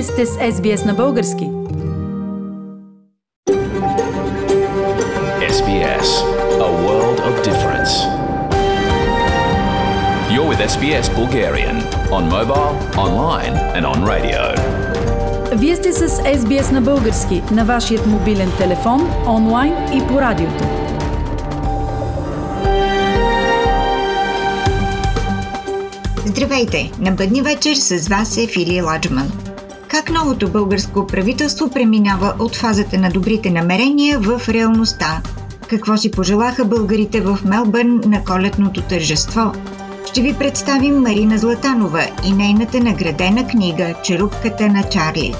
Вие сте с SBS на български. SBS, a world of difference. You're with SBS Bulgarian on mobile, online and on radio. Вие сте с SBS на български на вашият мобилен телефон, онлайн и по радиото. Здравейте! На бъдни вечер с вас е Фили Ладжман. Как новото българско правителство преминава от фазата на добрите намерения в реалността? Какво си пожелаха българите в Мелбърн на колетното тържество? Ще ви представим Марина Златанова и нейната наградена книга «Черупката на Чарли».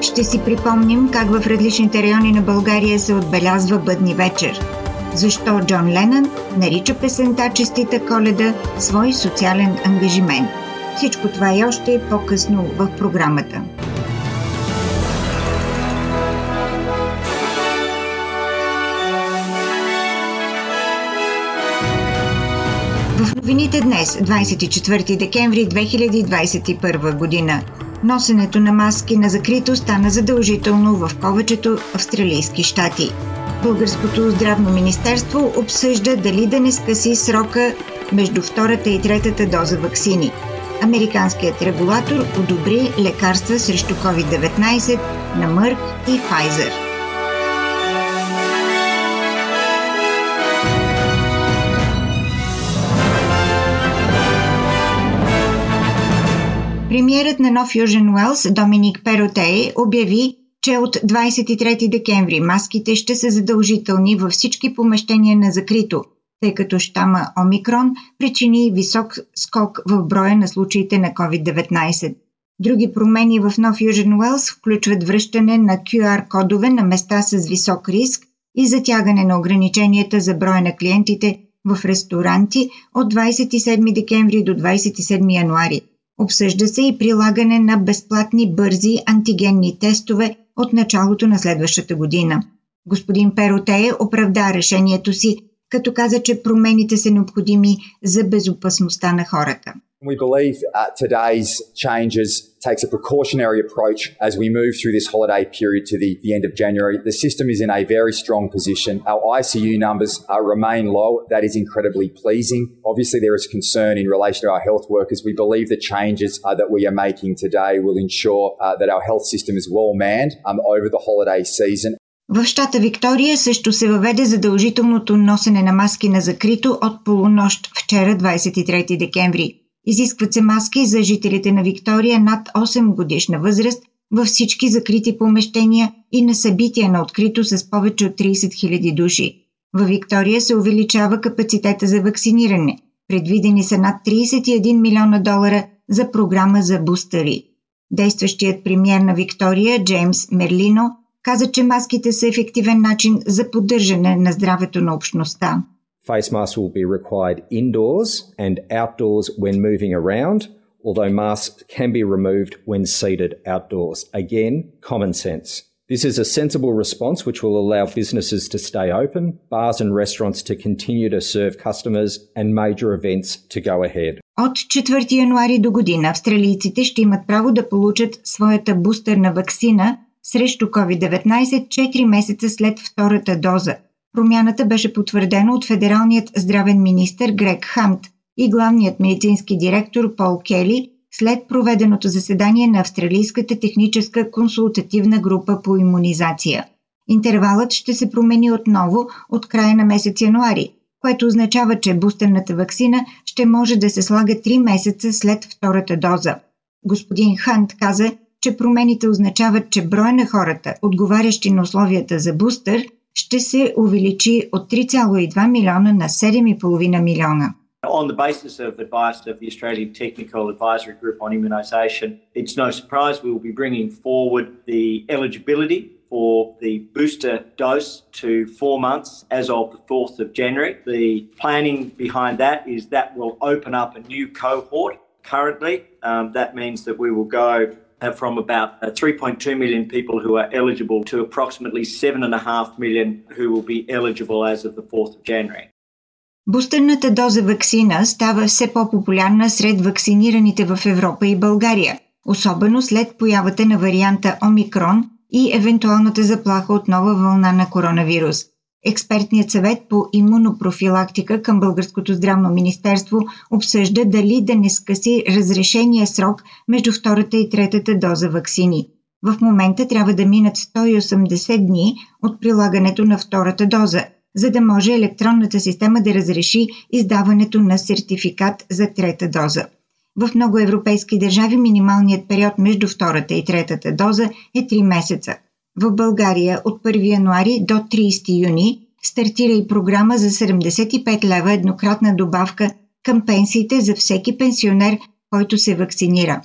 Ще си припомним как в различните райони на България се отбелязва бъдни вечер. Защо Джон Ленън нарича песента Честита коледа свой социален ангажимент. Всичко това и още по-късно в програмата. В новините днес, 24 декември 2021 година, носенето на маски на закрито стана задължително в повечето австралийски щати. Българското здравно министерство обсъжда дали да не скъси срока между втората и третата доза вакцини. Американският регулатор одобри лекарства срещу COVID-19 на Мърк и Pfizer. Премиерът на Нов Южен Уелс Доминик Перотей обяви, че от 23 декември маските ще са задължителни във всички помещения на закрито, тъй като щама Омикрон причини висок скок в броя на случаите на COVID-19. Други промени в Нов Южен Уелс включват връщане на QR-кодове на места с висок риск и затягане на ограниченията за броя на клиентите в ресторанти от 27 декември до 27 януари. Обсъжда се и прилагане на безплатни бързи антигенни тестове от началото на следващата година. Господин Перотея оправда решението си, като каза, че промените са необходими за безопасността на хората. We believe uh, today's changes takes a precautionary approach as we move through this holiday period to the, the end of January. The system is in a very strong position. Our ICU numbers uh, remain low. That is incredibly pleasing. Obviously, there is concern in relation to our health workers. We believe the changes uh, that we are making today will ensure uh, that our health system is well manned um, over the holiday season. В щата Виктория също се въведе задължителното носене на маски на закрито от полунощ вчера 23 декември. Изискват се маски за жителите на Виктория над 8 годишна възраст във всички закрити помещения и на събития на открито с повече от 30 000 души. Във Виктория се увеличава капацитета за вакциниране. Предвидени са над 31 милиона долара за програма за бустери. Действащият премьер на Виктория Джеймс Мерлино каза, че маските са ефективен начин за поддържане на здравето на общността. Face masks will be required indoors and outdoors when moving around, although masks can be removed when seated outdoors. Again, common sense. This is a sensible response which will allow businesses to stay open, bars and restaurants to continue to serve customers, and major events to go ahead. От 4 януари до година австралийците ще имат право да получат своята бустерна вакцина срещу COVID-19 4 месеца след втората доза. Промяната беше потвърдена от федералният здравен министр Грег Хант и главният медицински директор Пол Кели след проведеното заседание на Австралийската техническа консултативна група по иммунизация. Интервалът ще се промени отново от края на месец януари, което означава, че бустерната вакцина ще може да се слага 3 месеца след втората доза. Господин Хант каза, че промените означават, че броя на хората, отговарящи на условията за бустер, ще се увеличи от 3,2 милиона на 7,5 милиона. On the basis of advice of the Australian Technical Advisory Group on Immunisation, it's no surprise we will be bringing forward the eligibility for the booster dose to four months as of the 4th of January. The planning behind that is that will open up a new cohort. Currently, um, that means that we will go from about uh, 3.2 million people who are eligible to approximately 7.5 million who will be eligible as of the 4th of January. Бустерната доза вакцина става все по-популярна сред вакцинираните в Европа и България. особено след появата на варианта Омикрон и евентуалната заплаха от нова вълна на коронавирус. Експертният съвет по имунопрофилактика към Българското здравно министерство обсъжда дали да не скъси разрешения срок между втората и третата доза вакцини. В момента трябва да минат 180 дни от прилагането на втората доза, за да може електронната система да разреши издаването на сертификат за трета доза. В много европейски държави минималният период между втората и третата доза е 3 месеца. В България от 1 януари до 30 юни стартира и програма за 75 лева еднократна добавка към пенсиите за всеки пенсионер, който се вакцинира.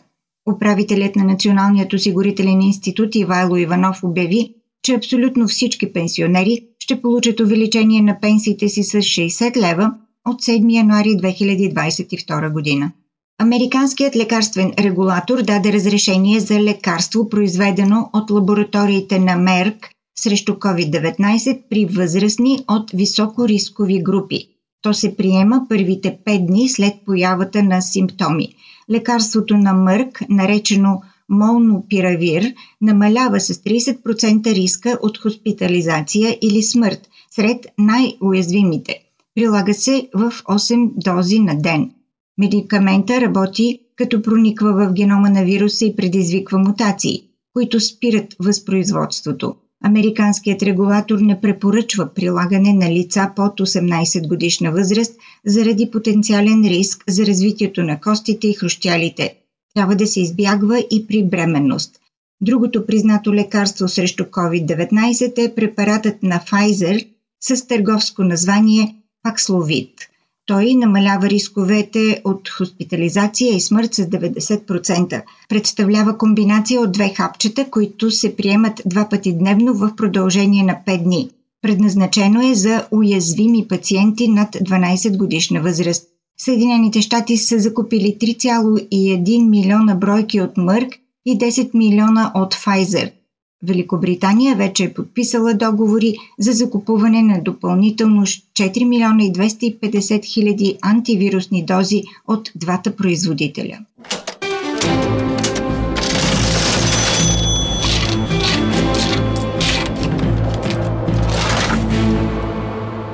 Управителят на Националният осигурителен институт Ивайло Иванов обяви, че абсолютно всички пенсионери ще получат увеличение на пенсиите си с 60 лева от 7 януари 2022 година. Американският лекарствен регулатор даде разрешение за лекарство, произведено от лабораториите на Мерк срещу COVID-19 при възрастни от високорискови групи. То се приема първите 5 дни след появата на симптоми. Лекарството на Мърк, наречено молнопиравир, намалява с 30% риска от хоспитализация или смърт сред най-уязвимите. Прилага се в 8 дози на ден – Медикамента работи като прониква в генома на вируса и предизвиква мутации, които спират възпроизводството. Американският регулатор не препоръчва прилагане на лица под 18 годишна възраст заради потенциален риск за развитието на костите и хрущялите. Трябва да се избягва и при бременност. Другото признато лекарство срещу COVID-19 е препаратът на Pfizer с търговско название Paxlovid – той намалява рисковете от хоспитализация и смърт с 90%. Представлява комбинация от две хапчета, които се приемат два пъти дневно в продължение на 5 дни. Предназначено е за уязвими пациенти над 12 годишна възраст. Съединените щати са закупили 3,1 милиона бройки от Мърк и 10 милиона от Pfizer – Великобритания вече е подписала договори за закупуване на допълнително 4 милиона и 250 хиляди антивирусни дози от двата производителя.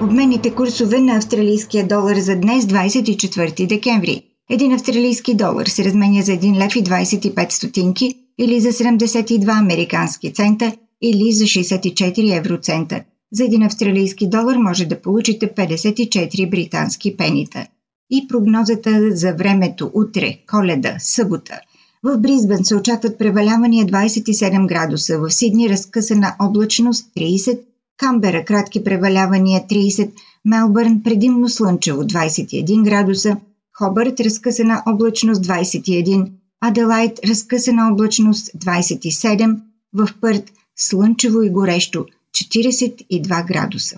Обменните курсове на австралийския долар за днес 24 декември. Един австралийски долар се разменя за 1 лев и 25 стотинки – или за 72 американски цента или за 64 евроцента. За един австралийски долар може да получите 54 британски пенита. И прогнозата за времето утре, коледа, събота. В Бризбен се очакват превалявания 27 градуса, в Сидни разкъсана облачност 30, Камбера кратки превалявания 30, Мелбърн предимно слънчево 21 градуса, Хобърт разкъсана облачност 21, Аделайт разкъсана облачност 27, в Пърт слънчево и горещо 42 градуса.